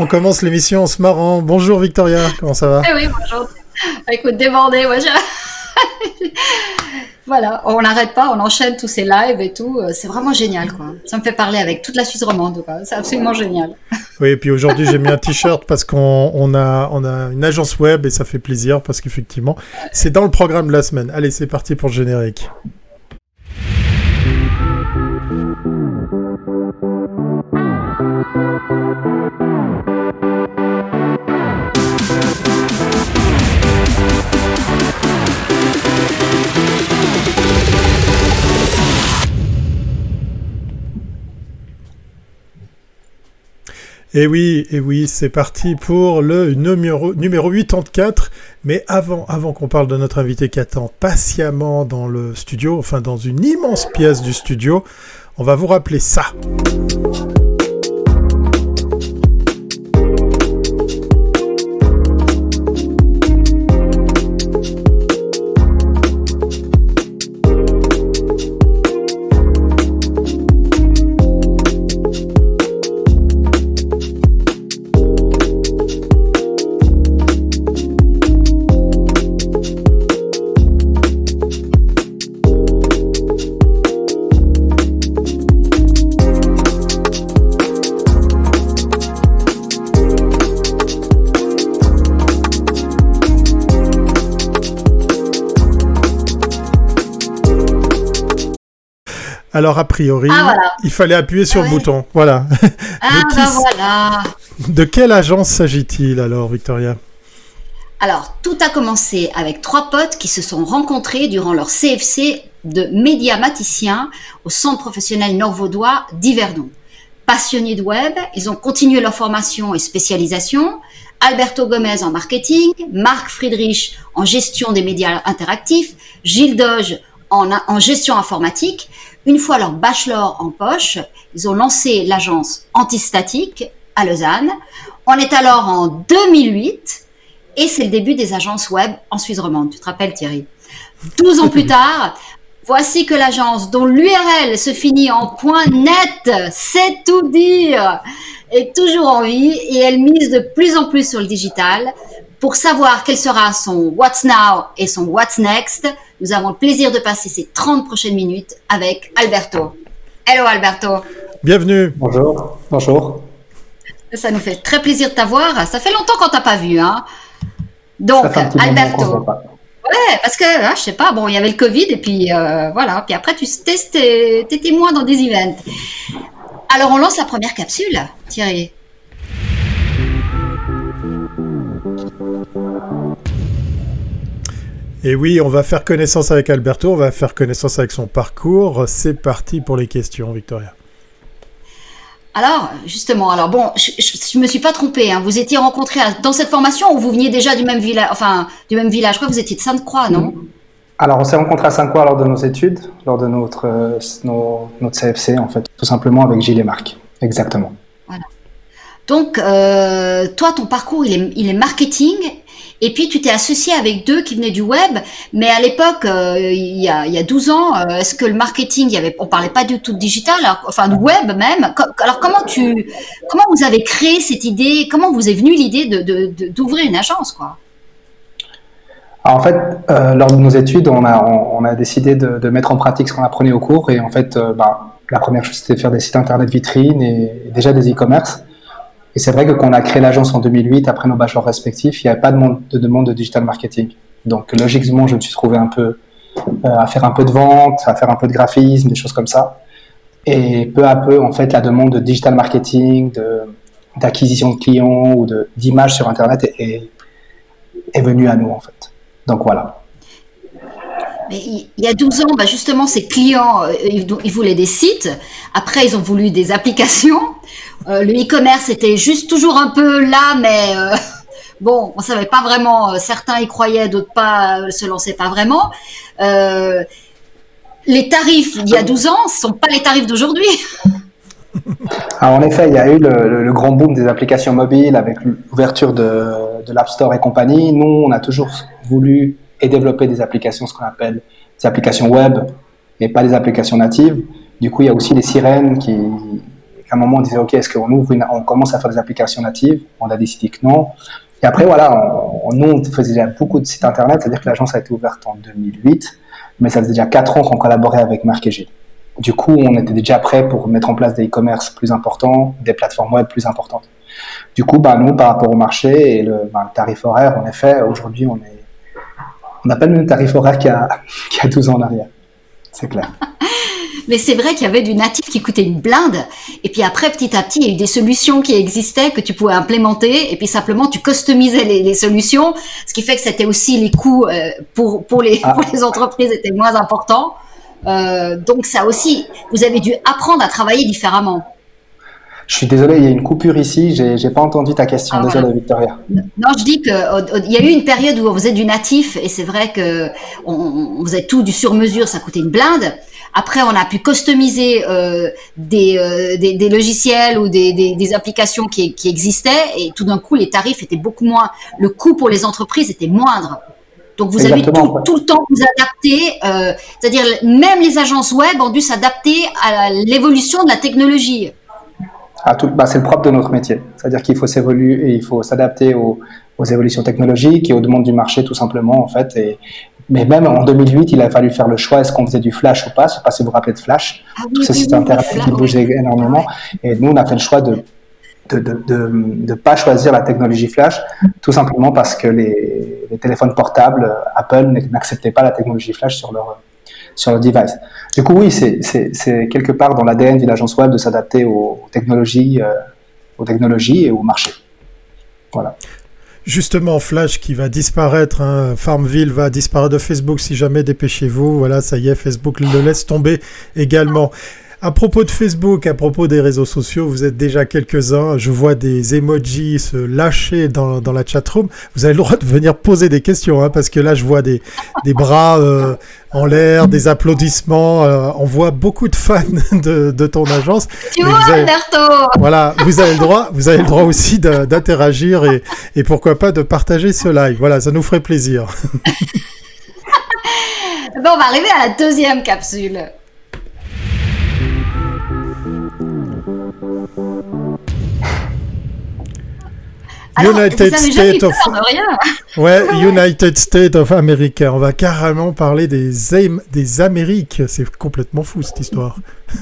on commence l'émission en se marrant. Bonjour Victoria, comment ça va eh Oui, bonjour. Écoute, débordé, moi voilà, on n'arrête pas, on enchaîne tous ces lives et tout. C'est vraiment génial, quoi. Ça me fait parler avec toute la Suisse romande, quoi. C'est absolument génial. Oui, et puis aujourd'hui, j'ai mis un t-shirt parce qu'on a, on a une agence web et ça fait plaisir parce qu'effectivement, c'est dans le programme de la semaine. Allez, c'est parti pour le générique. Et oui, et oui, c'est parti pour le numéro, numéro 84. Mais avant qu'on parle de notre invité qui attend patiemment dans le studio, enfin dans une immense pièce du studio, on va vous rappeler ça. Alors, a priori, ah, il fallait appuyer sur le ah bouton. Voilà. Ah, bah voilà. De quelle agence s'agit-il alors, Victoria? Alors, tout a commencé avec trois potes qui se sont rencontrés durant leur CFC de médiamaticiens au centre professionnel nord-vaudois d'Yverdon. Passionnés de web, ils ont continué leur formation et spécialisation. Alberto Gomez en marketing, Marc Friedrich en gestion des médias interactifs, Gilles Doge en, en gestion informatique. Une fois leur bachelor en poche, ils ont lancé l'agence Antistatique à Lausanne. On est alors en 2008 et c'est le début des agences web en Suisse romande. Tu te rappelles Thierry? 12 ans plus tard, voici que l'agence dont l'URL se finit en .net, c'est tout dire, est toujours en vie et elle mise de plus en plus sur le digital. Pour savoir quel sera son What's Now et son What's Next, nous avons le plaisir de passer ces 30 prochaines minutes avec Alberto. Hello Alberto. Bienvenue. Bonjour. Bonjour. Ça nous fait très plaisir de t'avoir. Ça fait longtemps qu'on t'a pas vu, hein. Donc, Alberto. Ouais, parce que, hein, je sais pas, bon, il y avait le Covid et puis euh, voilà. Puis après, tu étais moins dans des events. Alors, on lance la première capsule, Thierry. Et oui, on va faire connaissance avec Alberto, on va faire connaissance avec son parcours. C'est parti pour les questions, Victoria. Alors, justement, alors bon, je, ne me suis pas trompée. Hein. Vous étiez rencontrés dans cette formation ou vous veniez déjà du même village, enfin du même village? Je crois que vous étiez de Sainte-Croix, non? Alors, on s'est rencontrés à Sainte-Croix lors de nos études, lors de notre euh, notre CFC en fait, tout simplement avec Gilles et Marc, exactement. Voilà. Donc, euh, toi, ton parcours, il est, il est marketing et puis tu t'es associé avec deux qui venaient du web, mais à l'époque, euh, il, y a, il y a 12 ans, euh, est-ce que le marketing, il y on parlait pas du tout de digital, enfin de web même. Alors comment tu, comment vous avez créé cette idée? Comment vous est venue l'idée de, d'ouvrir une agence, quoi? En fait, euh, lors de nos études, on a, on, a décidé de, mettre en pratique ce qu'on apprenait au cours. Et en fait, bah, la première chose, c'était de faire des sites internet vitrines et déjà des e-commerce. Et c'est vrai que quand on a créé l'agence en 2008, après nos bachelors respectifs, il n'y avait pas de, de, demande de digital marketing. Donc logiquement, je me suis trouvé un peu euh, à faire un peu de vente, à faire un peu de graphisme, des choses comme ça. Et peu à peu, en fait, la demande de digital marketing, d'acquisition de, clients ou d'images sur Internet est, est, venue à nous, en fait. Donc voilà. Il y a 12 ans, bah justement, ces clients, euh, ils voulaient des sites. Après, ils ont voulu des applications. Euh, le e-commerce était juste toujours un peu là, mais euh, bon, on savait pas vraiment. Euh, certains y croyaient, d'autres pas, se lançaient pas vraiment. les tarifs d'il y a 12 ans ne sont pas les tarifs d'aujourd'hui. Ah, en effet, il y a eu le, grand boom des applications mobiles avec l'ouverture de, de l'App Store et compagnie. Nous, on a toujours voulu et développer des applications, ce qu'on appelle des applications web, et pas des applications natives. Du coup, il y a aussi les sirènes qui, à un moment, on disait, OK, est-ce qu'on ouvre on commence à faire des applications natives On a décidé que non. Et après, voilà, on, nous, on faisait déjà beaucoup de sites internet, c'est-à-dire que l'agence a été ouverte en 2008, mais ça faisait déjà 4 ans qu'on collaborait avec Marc et. Du coup, on était déjà prêt pour mettre en place des e-commerce plus importants, des plateformes web plus importantes. Du coup, bah, nous, par rapport au marché et le, bah, tarif horaire, en effet, aujourd'hui, on est, on n'a pas le même tarif horaire qu'il y qu'il y a 12 ans en arrière. C'est clair. Mais c'est vrai qu'il y avait du natif qui coûtait une blinde. Et puis après, petit à petit, il y a eu des solutions qui existaient que tu pouvais implémenter. Et puis simplement, tu customisais les, solutions. Ce qui fait que c'était aussi les coûts euh, pour, pour, les, ah. pour les entreprises étaient moins importants. Euh, donc ça aussi, vous avez dû apprendre à travailler différemment. Je suis désolé, il y a une coupure ici. J'ai, pas entendu ta question. Ah, désolé, Victoria. Non, je dis que il y a eu une période où vous êtes du natif et c'est vrai que on, vous êtes tout du sur mesure, ça coûtait une blinde. Après, on a pu customiser euh, des, euh, des, des, logiciels ou des, des, des applications qui, qui, existaient et tout d'un coup, les tarifs étaient beaucoup moins. Le coût pour les entreprises était moindre. Donc vous avez tout, tout, le temps vous adapter, euh, c'est-à-dire même les agences web ont dû s'adapter à l'évolution de la technologie. Ah, tout, bah, c'est le propre de notre métier, c'est-à-dire qu'il faut s'évoluer il faut s'adapter aux, aux, évolutions technologiques et aux demandes du marché tout simplement en fait. Et, mais même en 2008, il a fallu faire le choix est-ce qu'on faisait du flash ou pas? Je ne sais pas si vous vous rappelez de flash, ah, oui, ce site internet qui bougeait énormément. Et nous, on a fait le choix de de ne de, de, pas choisir la technologie flash, tout simplement parce que les, les téléphones portables, Apple n'acceptait pas la technologie flash sur leur, sur le device. Du coup, oui, c'est quelque part dans l'ADN d'une agence web de s'adapter aux, technologies, euh, aux technologies et au marché. Voilà. Justement, Flash qui va disparaître, hein, Farmville va disparaître de Facebook si jamais dépêchez-vous. Voilà, ça y est, Facebook le laisse tomber également. À propos de Facebook, à propos des réseaux sociaux, vous êtes déjà quelques-uns. Je vois des emojis se lâcher dans, dans la chatroom. Vous avez le droit de venir poser des questions, hein, parce que là, je vois des, des bras euh, en l'air, des applaudissements. Euh, on voit beaucoup de fans de, de ton agence. Tu vois, Alberto Voilà, vous avez le droit, vous avez le droit aussi d'interagir et, et pourquoi pas de partager ce live. Voilà, ça nous ferait plaisir. bon, on va arriver à la deuxième capsule. United States of ouais, United States of America. On va carrément parler des des Amériques. C'est complètement fou cette histoire.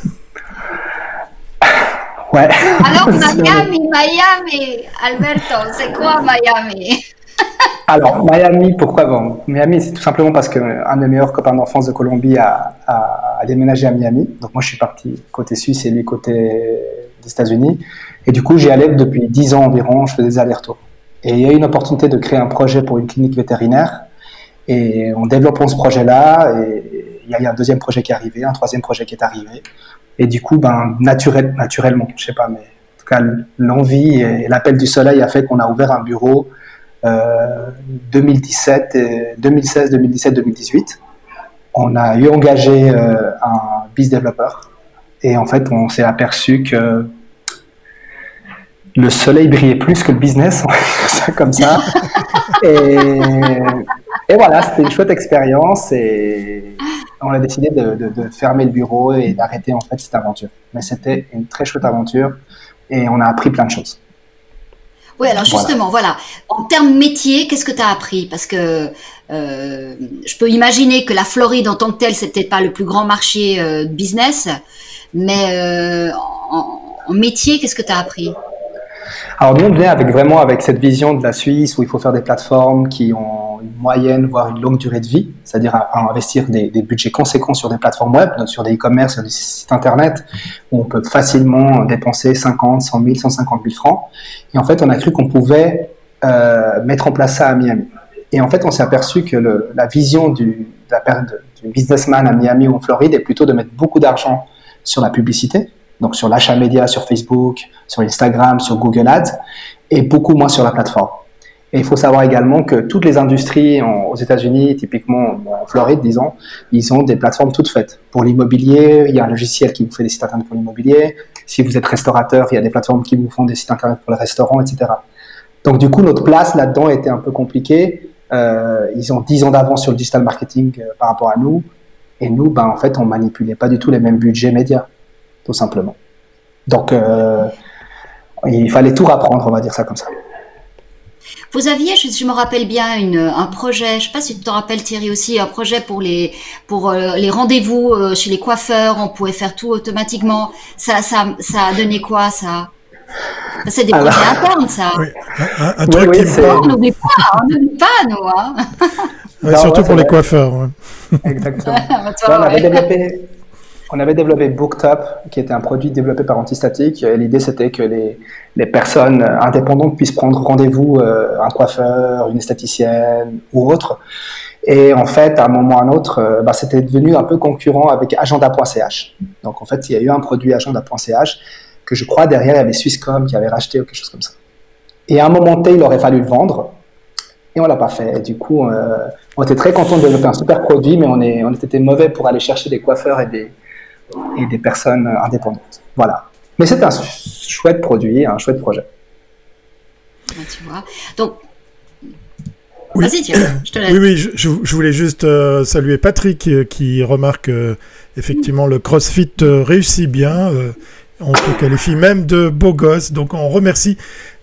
Ouais. Alors Miami, Miami, Alberto, c'est quoi Miami? Alors Miami, pourquoi bon? Miami, c'est tout simplement parce que un des meilleurs copains d'enfance de Colombie a, a, a déménagé à Miami. Donc moi je suis parti côté suisse et lui côté États-Unis. Et du coup, j'y allais depuis 10 ans environ, je faisais des allers-retours. Et il y a eu une opportunité de créer un projet pour une clinique vétérinaire. Et en développant ce projet-là, il y a eu un deuxième projet qui est arrivé, un troisième projet qui est arrivé. Et du coup, ben, naturel, naturellement, je sais pas, mais en tout cas, l'envie et l'appel du soleil a fait qu'on a ouvert un bureau euh, 2017, 2016, 2017, 2018. On a eu engagé euh, un business développeur. Et en fait, on s'est aperçu que le soleil brillait plus que le business, ça comme ça. et, voilà, c'était une chouette expérience et on a décidé de, fermer le bureau et d'arrêter en fait cette aventure. Mais c'était une très chouette aventure et on a appris plein de choses. Oui, alors justement, voilà. En termes métier, qu'est-ce que tu as appris? Parce que euh, je peux imaginer que la Floride en tant que telle, c'est peut-être pas le plus grand marché euh, de business, mais euh, en, en, métier, qu'est-ce que tu as appris? Alors nous, on vient avec vraiment avec cette vision de la Suisse où il faut faire des plateformes qui ont une moyenne, voire une longue durée de vie, c'est-à-dire à, investir des, budgets conséquents sur des plateformes web, sur des e-commerce, sur des sites internet, où on peut facilement dépenser 50, 100 000, 150 000 francs. Et en fait, on a cru qu'on pouvait euh, mettre en place ça à Miami. Et en fait, on s'est aperçu que la vision du businessman à Miami ou en Floride est plutôt de mettre beaucoup d'argent sur la publicité, donc sur l'achat média sur Facebook, sur Instagram, sur Google Ads, et beaucoup moins sur la plateforme. Et il faut savoir également que toutes les industries aux États-Unis, typiquement en Floride, disons, ils ont des plateformes toutes faites. Pour l'immobilier, il y a un logiciel qui vous fait des sites internet pour l'immobilier. Si vous êtes restaurateur, il y a des plateformes qui vous font des sites internet pour les restaurants, etc. Donc du coup, notre place là-dedans était un peu compliquée. Euh, ils ont 10 ans d'avance sur le digital marketing euh, par rapport à nous. Et nous, ben, en fait, on manipulait pas du tout les mêmes budgets médias tout simplement. Donc, il fallait tout apprendre, on va dire ça comme ça. Vous aviez, je, me rappelle bien, une, un projet, je ne sais pas si tu te rappelles Thierry aussi, un projet pour les, pour, euh, les rendez-vous euh, chez les coiffeurs, on pouvait faire tout automatiquement. Ça, ça, ça a donné quoi ça? C'est des projets internes, ça. Oui. Un, truc qui on n'oublie pas, on n'oublie pas, nous. Hein. surtout pour les coiffeurs. Exactement. on avait développé, on avait développé Booktop, qui était un produit développé par Antistatic. L'idée, c'était que les, personnes indépendantes puissent prendre rendez-vous, euh, un coiffeur, une esthéticienne ou autre. Et en fait, à un moment ou à un autre, euh, bah, c'était devenu un peu concurrent avec agenda.ch. Donc en fait, il y a eu un produit agenda.ch que je crois derrière, il y avait Swisscom qui avait racheté ou quelque chose comme ça. Et à un moment T, il aurait fallu le vendre. Et on l'a pas fait. Et du coup, euh, on était très content de développer un super produit, mais on était mauvais pour aller chercher des coiffeurs et des, et des personnes indépendantes. Voilà. Mais c'est un chouette produit, un chouette projet. tu vois. Donc, oui. Vas-y, je te laisse. Oui, oui, je, voulais juste euh, saluer Patrick euh, qui remarque euh, effectivement le CrossFit réussit bien. on te qualifie même de beau gosse. Donc on remercie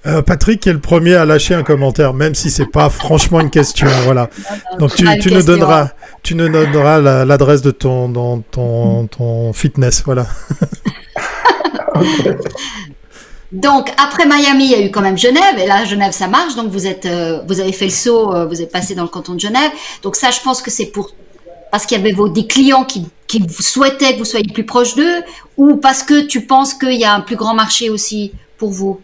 euh, Patrick est le premier à lâcher un commentaire, même si c'est pas franchement une question. Voilà. Donc tu, nous donneras, tu nous donneras l'adresse de ton, ton, ton fitness. Voilà. Donc après Miami, il y a eu quand même Genève et là Genève ça marche. Donc vous êtes, euh, vous avez fait le saut, euh, vous êtes passé dans le canton de Genève. Donc ça, je pense que c'est pour parce qu'il y avait vos, des clients qui, qui souhaitaient que vous soyez plus proche d'eux ou parce que tu penses qu'il y a un plus grand marché aussi pour vous?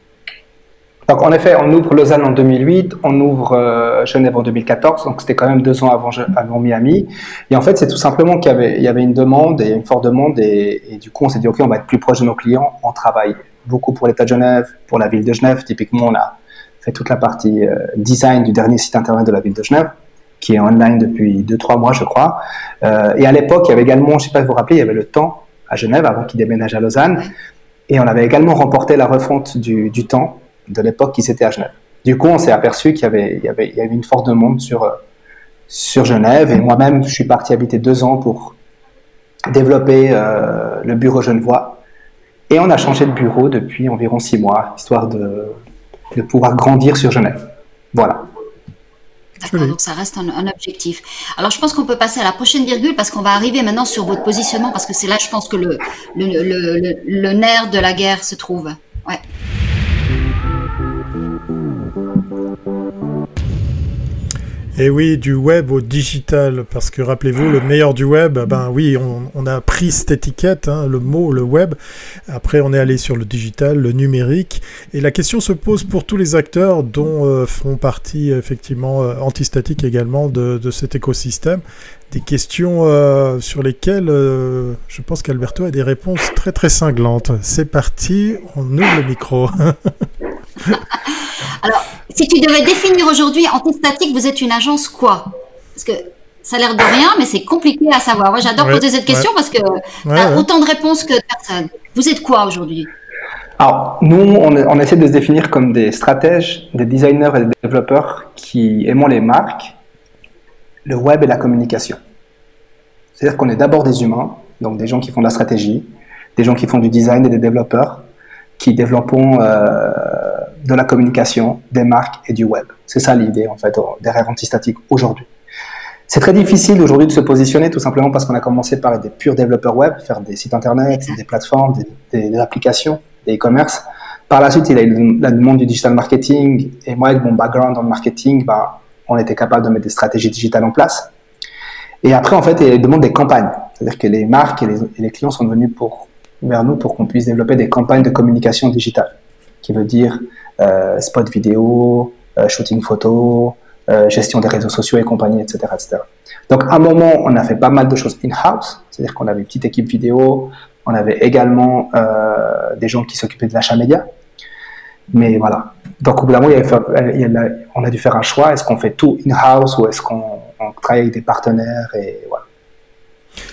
Donc en effet, on ouvre Lausanne en 2008, on ouvre euh, Genève en 2014, donc c'était quand même deux ans avant, Miami. Et en fait, c'est tout simplement qu'il y avait, une demande et une forte demande, et, du coup, on s'est dit, OK, on va être plus proche de nos clients, on travaille beaucoup pour l'État de Genève, pour la ville de Genève. Typiquement, on a fait toute la partie euh, design du dernier site internet de la ville de Genève, qui est online depuis deux, trois mois, je crois. Euh, et à l'époque, il y avait également, je ne sais pas si vous vous rappelez, il y avait le temps à Genève avant qu'il déménage à Lausanne. Et on avait également remporté la refonte du temps de l'époque qui s'était à Genève. Du coup, on s'est aperçu qu'il y avait, il y, avait, il y avait une force demande sur, euh, sur Genève. Et moi-même, je suis parti habiter deux ans pour développer euh, le bureau Genevois. Et on a changé de bureau depuis environ six mois, histoire de, de pouvoir grandir sur Genève. Voilà. D'accord, donc ça reste un, un, objectif. Alors je pense qu'on peut passer à la prochaine virgule parce qu'on va arriver maintenant sur votre positionnement parce que c'est là, je pense que le, le, le, le nerf de la guerre se trouve. Ouais. Et oui, du web au digital, parce que rappelez-vous, le meilleur du web, ben oui, on, a pris cette étiquette, hein, le mot, le web. Après, on est allé sur le digital, le numérique. Et la question se pose pour tous les acteurs, dont euh, font partie effectivement euh, Antistatique également de, cet écosystème. Des questions euh, sur lesquelles je pense qu'Alberto a des réponses très très cinglantes. C'est parti, on ouvre le micro. Alors, si tu devais définir aujourd'hui Antistatique, vous êtes une agence quoi? Parce que ça a l'air de rien, mais c'est compliqué à savoir. Moi, j'adore poser cette question parce que a autant de réponses que de personnes. Vous êtes quoi aujourd'hui? Alors, nous, on, essaie de se définir comme des stratèges, des designers et des développeurs qui aimons les marques, le web et la communication. C'est-à-dire qu'on est d'abord des humains, donc des gens qui font de la stratégie, des gens qui font du design et des développeurs, qui développons euh, de la communication, des marques et du web. C'est ça l'idée en fait derrière Antistatique aujourd'hui. C'est très difficile aujourd'hui de se positionner tout simplement parce qu'on a commencé par être des purs développeurs web, faire des sites internet, des plateformes, des, applications, des e-commerce. Par la suite, il y a eu la demande du digital marketing et moi, avec mon background en marketing, bah, on était capable de mettre des stratégies digitales en place. Et après, en fait, il y a la demande des campagnes. C'est-à-dire que les marques et les, et les clients sont venus pour, vers nous pour qu'on puisse développer des campagnes de communication digitale, qui veut dire spot vidéo, euh, shooting photo, euh, gestion des réseaux sociaux et compagnie, etc., etc. Donc, à un moment, on a fait pas mal de choses in-house, c'est-à-dire qu'on avait une petite équipe vidéo, on avait également des gens qui s'occupaient de l'achat média. Mais voilà. Donc, au bout d'un moment, on a dû faire un choix. Est-ce qu'on fait tout in-house ou est-ce qu'on travaille avec des partenaires et voilà.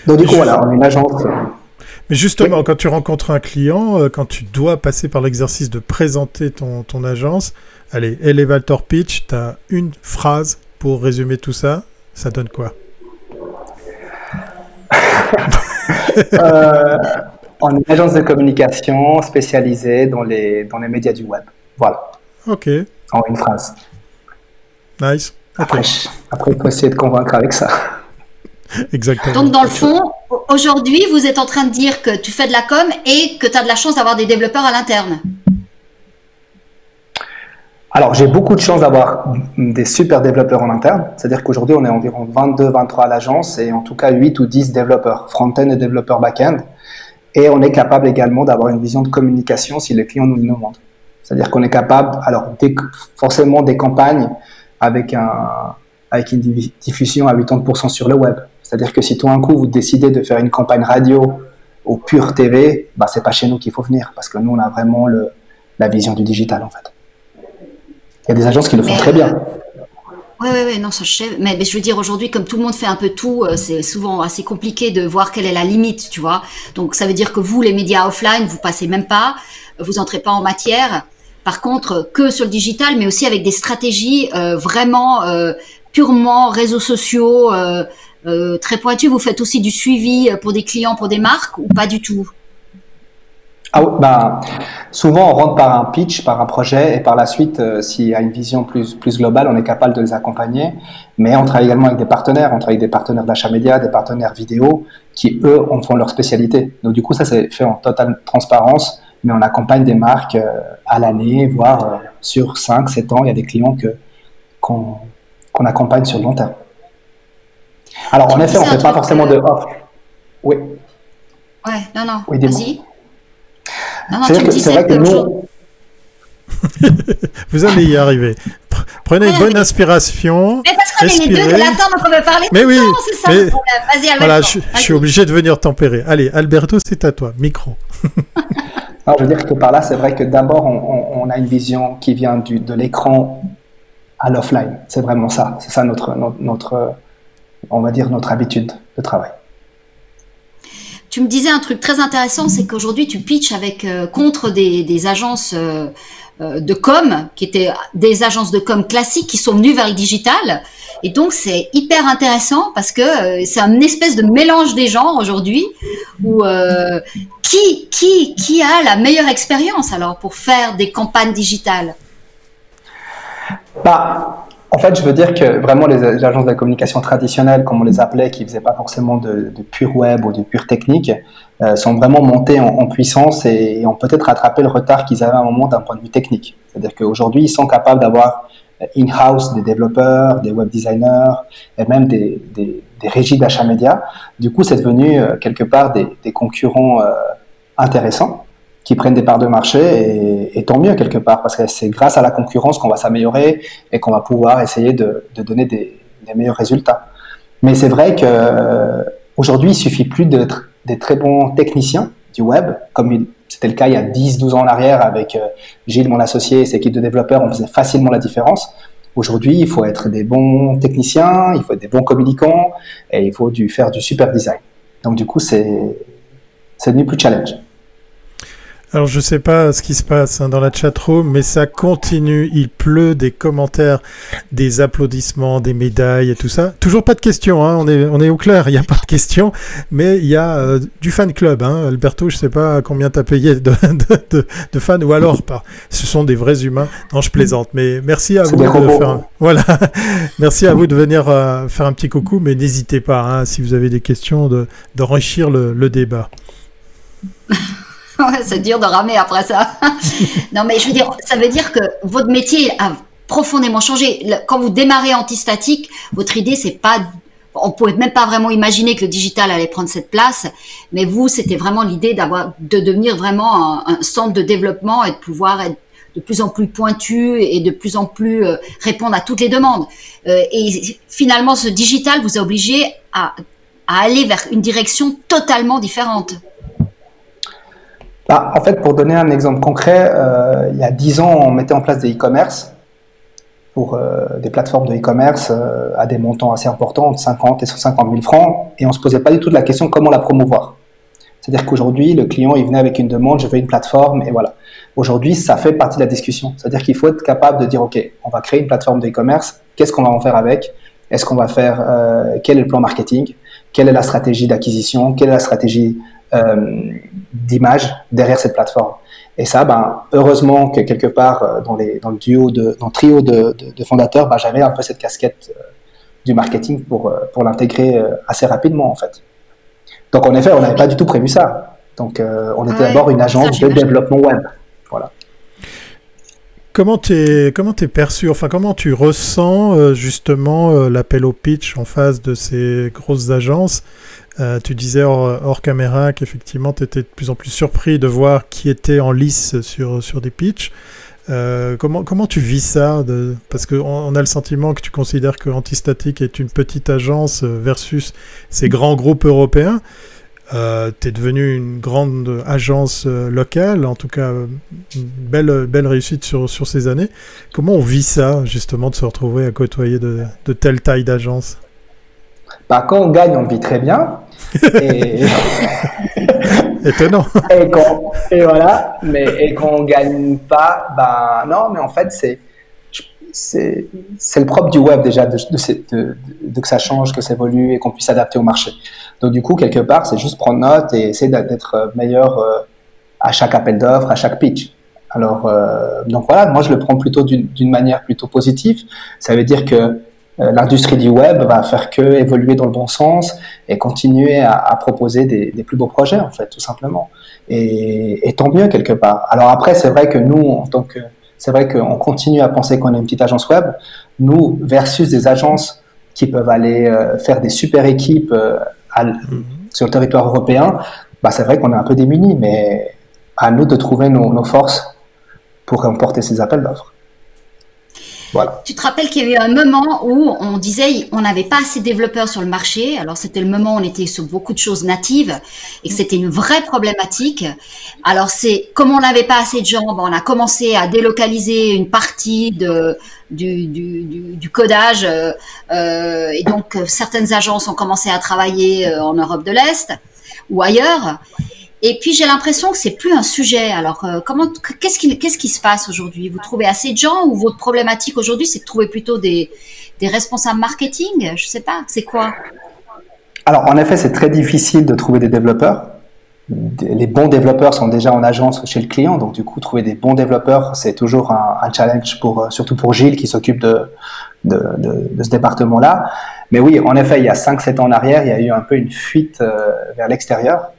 Donc, du coup, voilà, on est une agence. Mais justement, quand tu rencontres un client, euh, quand tu dois passer par l'exercice de présenter ton, ton agence, allez, elevator pitch, tu as une phrase pour résumer tout ça, ça donne quoi? Euh, On est une agence de communication spécialisée dans les, dans les médias du web. Voilà. Ok. En une phrase. Nice. Après, après, il faut essayer de convaincre avec ça. Exactement. Donc, dans le fond, aujourd'hui, vous êtes en train de dire que tu fais de la com et que tu as de la chance d'avoir des développeurs à l'interne. Alors, j'ai beaucoup de chance d'avoir des super développeurs en interne. C'est-à-dire qu'aujourd'hui, on est environ 22, 23 à l'agence et en tout cas 8 ou 10 développeurs, front-end et développeurs back-end. Et on est capable également d'avoir une vision de communication si les clients nous le demandent. C'est-à-dire qu'on est capable, alors, forcément des campagnes avec, un, avec une diffusion à 80% sur le web. C'est-à-dire que si tout un coup vous décidez de faire une campagne radio au pure TV, bah, c'est pas chez nous qu'il faut venir parce que nous, on a vraiment le, la vision du digital en fait. Il y a des agences qui le font très bien. Oui, oui, oui, non, ça je sais. Mais, je veux dire, aujourd'hui, comme tout le monde fait un peu tout, euh, c'est souvent assez compliqué de voir quelle est la limite, tu vois. Donc, ça veut dire que vous, les médias offline, vous passez même pas, vous entrez pas en matière. Par contre, que sur le digital, mais aussi avec des stratégies euh, vraiment euh, purement réseaux sociaux, très pointues. Vous faites aussi du suivi pour des clients, pour des marques, ou pas du tout? Ah, bah, souvent, on rentre par un pitch, par un projet, et par la suite, euh, s'il y a une vision plus, plus globale, on est capable de les accompagner. Mais on travaille également avec des partenaires. On travaille avec des partenaires d'achat média, des partenaires vidéo, qui, eux, en font leur spécialité. Donc, du coup, ça, c'est fait en totale transparence, mais on accompagne des marques euh, à l'année, voire euh, sur 5, 7 ans. Il y a des clients que, qu'on, qu'on accompagne sur le long terme. Alors, en effet, on ne fait pas forcément de offre. Oui. Ouais, non, non. Oui, Vas-y. C'est vrai que nous... Vous allez y arriver. Prenez une bonne inspiration. Mais parce qu'on est les deux de l'attente, on peut parler mais oui, c'est ça mais... Vas-y, Voilà, je, suis obligé de venir tempérer. Allez, Alberto, c'est à toi, micro. Alors, je veux dire que par là, c'est vrai que d'abord, on, on, a une vision qui vient du, de l'écran à l'offline. C'est vraiment ça. C'est ça notre, notre, notre, on va dire, notre habitude de travail tu me disais un truc très intéressant, c'est qu'aujourd'hui tu pitches avec euh, contre des, agences euh, euh, de com qui étaient des agences de com classiques qui sont venues vers le digital. Et donc c'est hyper intéressant parce que c'est un espèce de mélange des genres aujourd'hui où qui qui qui a la meilleure expérience alors pour faire des campagnes digitales? Bah en fait, je veux dire que vraiment les agences de la communication traditionnelles, comme on les appelait, qui faisaient pas forcément de, de pur web ou de pure technique, euh, sont vraiment montées en, puissance et, ont peut-être rattrapé le retard qu'ils avaient à un moment d'un point de vue technique. C'est-à-dire qu'aujourd'hui, ils sont capables d'avoir in-house des développeurs, des web designers et même des, des, des régies d'achat média. Du coup, c'est devenu euh, quelque part des, des concurrents euh, intéressants qui prennent des parts de marché et, tant mieux quelque part parce que c'est grâce à la concurrence qu'on va s'améliorer et qu'on va pouvoir essayer de, donner des, meilleurs résultats. Mais c'est vrai que euh, aujourd'hui, il suffit plus d'être des très bons techniciens du web, comme c'était le cas il y a 10-12 ans en arrière avec euh, Gilles, mon associé, et ses équipes de développeurs, on faisait facilement la différence. Aujourd'hui, il faut être des bons techniciens, il faut être des bons communicants et il faut du, faire du super design. Donc du coup, c'est devenu plus challenge. Alors je sais pas ce qui se passe hein, dans la chatroom, mais ça continue. Il pleut des commentaires, des applaudissements, des médailles et tout ça. Toujours pas de questions, hein, on, est, on est au clair, il n'y a pas de questions, mais il y a euh, du fan club. Hein. Alberto, je sais pas combien tu as payé de, de, de, fans, ou alors pas. Ce sont des vrais humains. Non, je plaisante, mais merci à vous de faire... Voilà, merci à vous de venir euh, faire un petit coucou, mais n'hésitez pas, hein, si vous avez des questions, d'enrichir le, le débat. c'est dur de ramer après ça. non, mais je veux dire, ça veut dire que votre métier a profondément changé. Quand vous démarrez antistatique, votre idée, c'est pas, on pouvait même pas vraiment imaginer que le digital allait prendre cette place, mais vous, c'était vraiment l'idée d'avoir, de devenir vraiment un, centre de développement et de pouvoir être de plus en plus pointu et de plus en plus euh, répondre à toutes les demandes. Euh, et finalement, ce digital vous a obligé à, à aller vers une direction totalement différente. Bah, en fait, pour donner un exemple concret, euh, il y a 10 ans, on mettait en place des e-commerce pour euh, des plateformes de e-commerce euh, à des montants assez importants, entre 50 et 150 000 francs, et on ne se posait pas du tout la question comment la promouvoir. C'est-à-dire qu'aujourd'hui, le client, il venait avec une demande, je veux une plateforme, et voilà. Aujourd'hui, ça fait partie de la discussion. C'est-à-dire qu'il faut être capable de dire, OK, on va créer une plateforme de e-commerce, qu'est-ce qu'on va en faire avec? Est-ce qu'on va faire, quel est le plan marketing? Quelle est la stratégie d'acquisition? Quelle est la stratégie d'images derrière cette plateforme. Et ça, ben, heureusement que quelque part dans, les, dans le duo de, dans le trio de, de, fondateurs, ben, j'avais un peu cette casquette du marketing pour, pour l'intégrer assez rapidement en fait. Donc en effet, on n'avait pas du tout prévu ça. Donc on était d'abord une agence de développement web. Voilà. Comment t'es comment es perçu, enfin comment tu ressens euh, justement euh, l'appel au pitch en face de ces grosses agences? Euh, Tu disais hors, caméra qu'effectivement tu étais de plus en plus surpris de voir qui était en lice sur, sur des pitchs. comment, comment tu vis ça. Parce qu'on on a le sentiment que tu considères que Antistatic est une petite agence versus ces grands groupes européens. Euh, tu es devenu une grande agence euh, locale, en tout cas une belle, belle réussite sur, sur ces années. Comment on vit ça, justement, de se retrouver à côtoyer de, de telle taille d'agence? Bah, Quand on gagne, on vit très bien. Et... Étonnant. et, quand, et voilà, mais et quand on gagne pas, bah non, mais en fait, c'est c'est le propre du web déjà de, de, de, que ça change, que ça évolue et qu'on puisse s'adapter au marché. Donc du coup, quelque part, c'est juste prendre note et essayer d'être meilleur euh, à chaque appel d'offres, à chaque pitch. Alors euh, donc voilà, moi je le prends plutôt d'une manière plutôt positive. Ça veut dire que euh, l'industrie du web va faire que évoluer dans le bon sens et continuer à, à proposer des, des, plus beaux projets en fait, tout simplement. Et, et tant mieux quelque part. Alors après, c'est vrai que nous, en tant que c'est vrai qu'on continue à penser qu'on est une petite agence web. Nous, versus des agences qui peuvent aller euh, faire des super équipes euh, mhm. sur le territoire européen, bah, c'est vrai qu'on est un peu démunis, mais à nous de trouver nos, nos forces pour remporter ces appels d'offres. Tu te rappelles qu'il y a eu un moment où on disait on n'avait pas assez de développeurs sur le marché. Alors c'était le moment où on était sur beaucoup de choses natives et que c'était une vraie problématique. Alors c'est comme on n'avait pas assez de gens, ben, on a commencé à délocaliser une partie du, codage euh, euh et donc certaines agences ont commencé à travailler euh, en Europe de l'Est ou ailleurs. Et puis j'ai l'impression que c'est plus un sujet. Alors euh, comment qu'est-ce qui se passe aujourd'hui? Vous trouvez assez de gens ou votre problématique aujourd'hui c'est de trouver plutôt des, responsables marketing? Je sais pas, c'est quoi? Alors en effet, c'est très difficile de trouver des développeurs. Les bons développeurs sont déjà en agence chez le client, donc du coup trouver des bons développeurs c'est toujours un, challenge pour euh, surtout pour Gilles qui s'occupe de ce département-là. Mais oui, en effet, il y a 5-7 ans en arrière, il y a eu un peu une fuite euh, vers l'extérieur.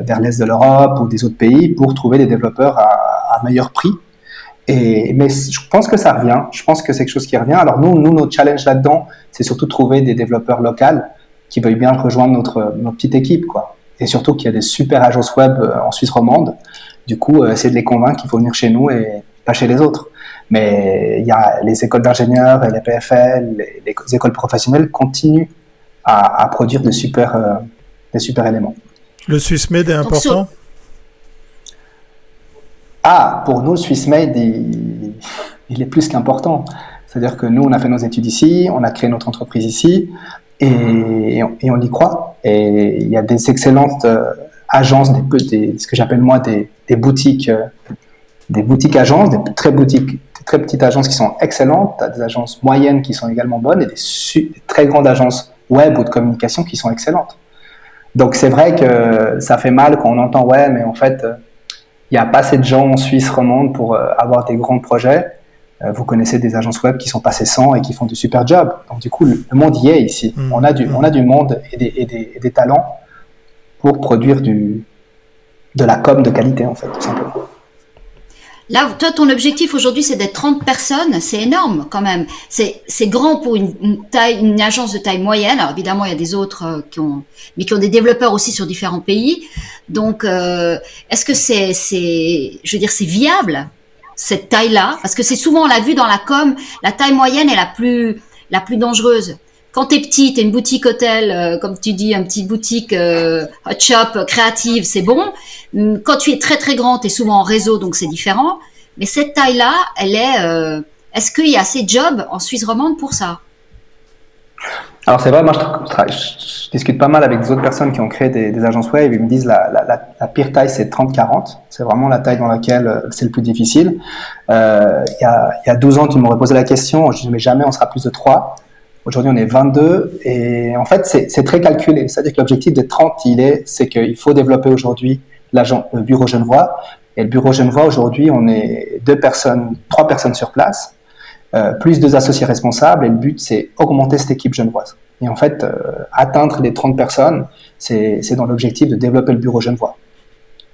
Vers l'est de l'Europe ou des autres pays pour trouver des développeurs à, meilleur prix. Et, mais je pense que ça revient. Je pense que c'est quelque chose qui revient. Alors nous, nous notre challenge là-dedans, c'est surtout trouver des développeurs locaux qui veuillent bien rejoindre notre, notre petite équipe, quoi. Et surtout qu'il y a des super agences web euh, en Suisse romande. Du coup, euh, essayer de les convaincre qu'il faut venir chez nous et pas chez les autres. Mais il y a les écoles d'ingénieurs et les PFL, les, écoles professionnelles continuent à, produire de super, des super éléments. Le SwissMade est important Ah, pour nous, le SwissMade, il, il est plus qu'important. C'est-à-dire que nous, on a fait nos études ici, on a créé notre entreprise ici, et, et, on, y croit. Et il y a des excellentes euh, agences, des, ce que j'appelle moi des, des boutiques, euh, des boutiques agences, des très boutiques, des très petites agences qui sont excellentes, des agences moyennes qui sont également bonnes, et des, des très grandes agences web ou de communication qui sont excellentes. Donc c'est vrai que ça fait mal quand on entend ouais, mais en fait, il n'y a pas assez de gens en Suisse romande pour euh, avoir des grands projets. Euh, vous connaissez des agences web qui sont passées sans et qui font du super job. Donc du coup, le monde y est ici. Mmh. On, a du, on a du monde et des, et des, et des talents pour produire du, de la com de qualité, en fait, tout simplement. Là, toi, ton objectif aujourd'hui, c'est d'être 30 personnes. C'est énorme quand même. C'est, grand pour une, agence de taille moyenne. Alors évidemment, il y a des autres euh, qui ont, mais qui ont des développeurs aussi sur différents pays. Donc, euh, est-ce que c'est, c'est, je veux dire, c'est viable cette taille-là? Parce que c'est souvent, on l'a vu dans la com, la taille moyenne est la plus, la plus dangereuse quand t'es petit, t'es une boutique hôtel, euh, comme tu dis, une petite boutique euh, hot shop créative, c'est bon. Hum, quand tu es très très grand, t'es souvent en réseau, donc c'est différent. Mais cette taille-là, elle est. Euh, est-ce qu'il y a assez de jobs en Suisse romande pour ça? Alors c'est vrai, moi je, discute pas mal avec des autres personnes qui ont créé des, agences web. Ils me disent la, la, pire taille c'est 30-40. C'est vraiment la taille dans laquelle c'est le plus difficile. Il y, a, y a 12 ans, tu m'aurais posé la question. Je disais mais jamais on sera plus de 3. Aujourd'hui, on est 22 et en fait, c'est très calculé. C'est-à-dire que l'objectif de 30, il est, c'est qu'il faut développer aujourd'hui le bureau Genevois. Et le bureau Genevois, aujourd'hui, on est deux personnes, trois personnes sur place, euh, plus deux associés responsables. Et le but, c'est augmenter cette équipe genevoise. Et en fait, euh, atteindre les 30 personnes, c'est dans l'objectif de développer le bureau genevois.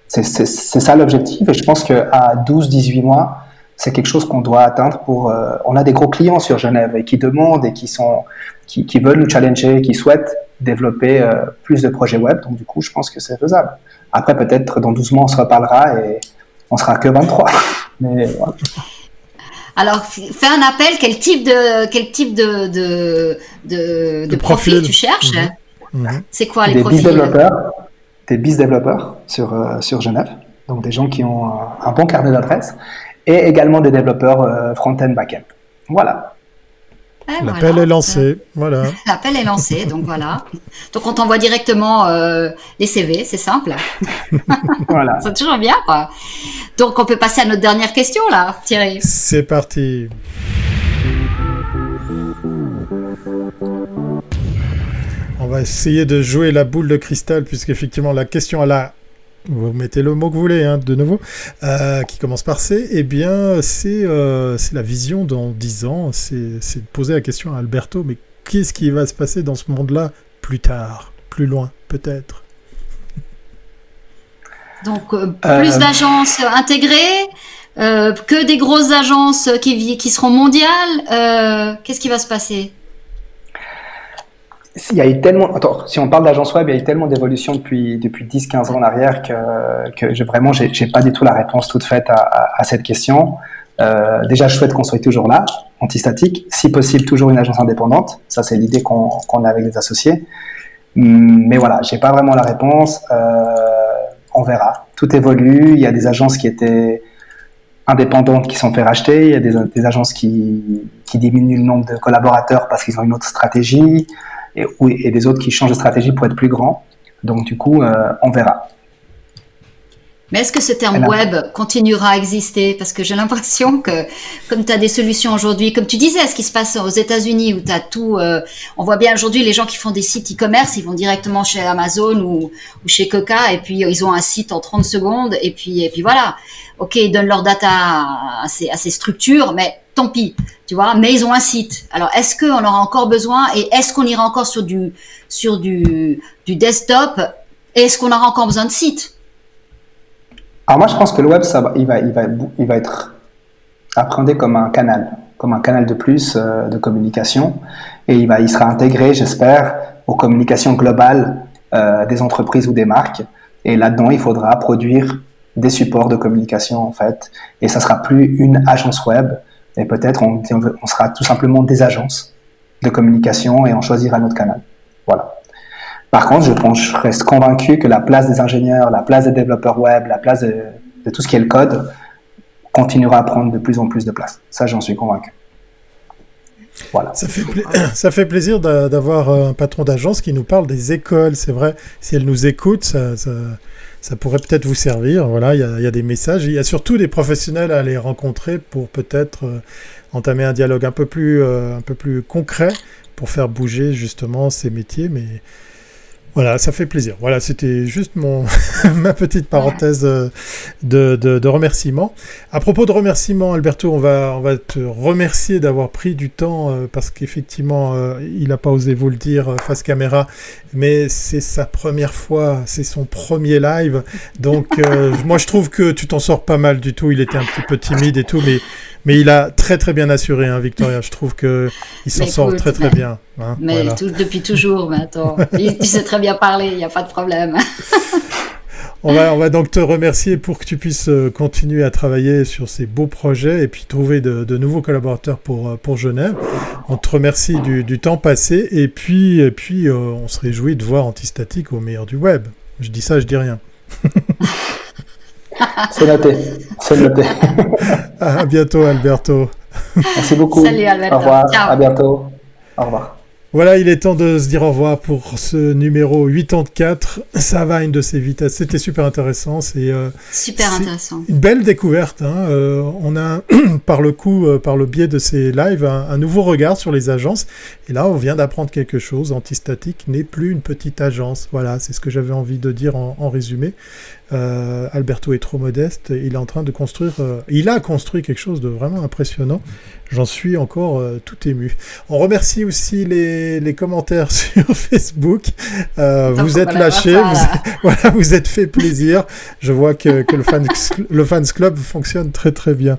C'est ça l'objectif. Et je pense qu'à 12, 18 mois, c'est quelque chose qu'on doit atteindre pour. Euh, on a des gros clients sur Genève et qui demandent et qui sont, qui, qui veulent nous challenger, qui souhaitent développer euh, plus de projets web. Donc du coup, je pense que c'est faisable. Après, peut-être dans 12 mois, on se reparlera et on sera que 23. Mais voilà. Alors, fais un appel. Quel type de quel type de de, de, de profil. tu cherches mhm. Mhm. C'est quoi les des profils? développeurs, Des biz développeurs sur euh, sur Genève. Donc des gens qui ont un, un bon carnet d'adresses et également des développeurs euh, front-end, back-end. Voilà. L'appel est lancé, voilà. L'appel est lancé, donc voilà. Donc on t'envoie directement euh, les CV, c'est simple. voilà. c'est toujours bien, quoi. Donc on peut passer à notre dernière question, là, Thierry. C'est parti. On va essayer de jouer la boule de cristal, puisqu'effectivement la question à la vous mettez le mot que vous voulez, hein, de nouveau, euh, qui commence par C, eh bien, euh, c'est la vision dans 10 ans. C'est de poser la question à Alberto, mais qu'est-ce qui va se passer dans ce monde-là plus tard, plus loin, peut-être? Donc, euh, plus d'agences intégrées que des grosses agences qui, qui seront mondiales. Qu'est-ce qui va se passer? Y a tellement, si on parle d'agence web, il y a eu tellement d'évolution depuis, depuis 10, 15 ans en arrière que, je, vraiment, j'ai, pas du tout la réponse toute faite à, cette question. Euh, déjà, je souhaite qu'on soit toujours là, antistatique, si possible, toujours une agence indépendante. Ça, c'est l'idée qu'on, a avec les associés. Hum, mais voilà, j'ai pas vraiment la réponse. Euh, on verra. Tout évolue. Il y a des agences qui étaient indépendantes qui sont fait racheter. Il y a des, des agences qui, qui diminuent le nombre de collaborateurs parce qu'ils ont une autre stratégie et, et des autres qui changent de stratégie pour être plus grands. Donc du coup, euh, on verra. Mais est-ce que ce terme web continuera à exister? Parce que j'ai l'impression que, comme tu as des solutions aujourd'hui, comme tu disais, ce qui se passe aux États-Unis, où tu as tout, euh, on voit bien aujourd'hui les gens qui font des sites e-commerce, ils vont directement chez Amazon ou, ou, chez Coca, et puis ils ont un site en 30 secondes, et puis, et puis voilà. Ok, ils donnent leur data à ces, à ces structures, mais tant pis, tu vois. Mais ils ont un site. Alors, est-ce qu'on aura encore besoin et est-ce qu'on ira encore sur du, sur du, du desktop? Est-ce qu'on aura encore besoin de site? Alors moi, je pense que le web, il, va, il, va, il va être appréhendé comme un canal, comme un canal de plus euh, de communication, et il, va, il sera intégré, j'espère, aux communications globales euh, des entreprises ou des marques. Et là-dedans, il faudra produire des supports de communication, en fait, et ça sera plus une agence web, et peut-être on, sera tout simplement des agences de communication et on choisira notre canal. Voilà. Par contre, je, pense, je reste convaincu que la place des ingénieurs, la place des développeurs web, la place de, tout ce qui est le code continuera à prendre de plus en plus de place. Ça, j'en suis convaincu. Voilà. Ça fait, ça fait plaisir d'avoir un patron d'agence qui nous parle des écoles. C'est vrai, si elle nous écoute, ça, pourrait peut-être vous servir. Voilà, il y, a, des messages. Il y a surtout des professionnels à aller rencontrer pour peut-être euh, entamer un dialogue un peu plus, euh, un peu plus concret pour faire bouger justement ces métiers. Mais voilà, ça fait plaisir. Voilà, c'était juste mon ma petite parenthèse euh, de, de, de, remerciements. À propos de remerciements, Alberto, on va, on va te remercier d'avoir pris du temps euh, parce qu'effectivement, euh, il n'a pas osé vous le dire face caméra, mais c'est sa première fois, c'est son premier live. Donc, moi, je trouve que tu t'en sors pas mal du tout. Il était un petit peu timide et tout, mais mais il a très très bien assuré, hein, Victoria. Je trouve que il s'en sort très très bien. Hein, mais depuis toujours, maintenant. il, tu sais très bien parler, il n'y a pas de problème. on, va, on va donc te remercier pour que tu puisses euh, continuer à travailler sur ces beaux projets et puis trouver de, nouveaux collaborateurs pour, euh, pour Genève. On te remercie du, du temps passé et puis, et puis euh, on se réjouit de voir Antistatique au meilleur du web. Je dis ça, je dis rien. C'est noté. C'est noté. à bientôt, Alberto. Merci beaucoup. Salut, Alberto. Au revoir. À bientôt. Au revoir. Voilà, il est temps de se dire au revoir pour ce numéro 84. Ça va une de ces vitesses. C'était super intéressant. C'est euh, super intéressant. Une belle découverte. Hein. Euh, on a par le coup, euh, par le biais de ces lives, un, nouveau regard sur les agences. Et là, on vient d'apprendre quelque chose. Antistatique n'est plus une petite agence. Voilà, c'est ce que j'avais envie de dire en résumé. Euh, Alberto est trop modeste. Il est en train de construire. Euh, il a construit quelque chose de vraiment impressionnant. J'en suis encore euh, tout ému. On remercie aussi les, les commentaires sur Facebook. vous êtes lâchés, vous, voilà, vous êtes fait plaisir. Je vois que, que le, fans, le fans club fonctionne très très bien.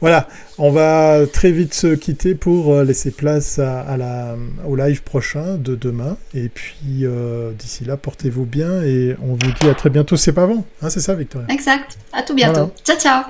Voilà, on va très vite se quitter pour laisser place à, la, au live prochain de demain. Et puis d'ici là, portez-vous bien et on vous dit à très bientôt. C'est pas bon. Hein, c'est ça, Victoria? Exact. À tout bientôt. Ciao, ciao.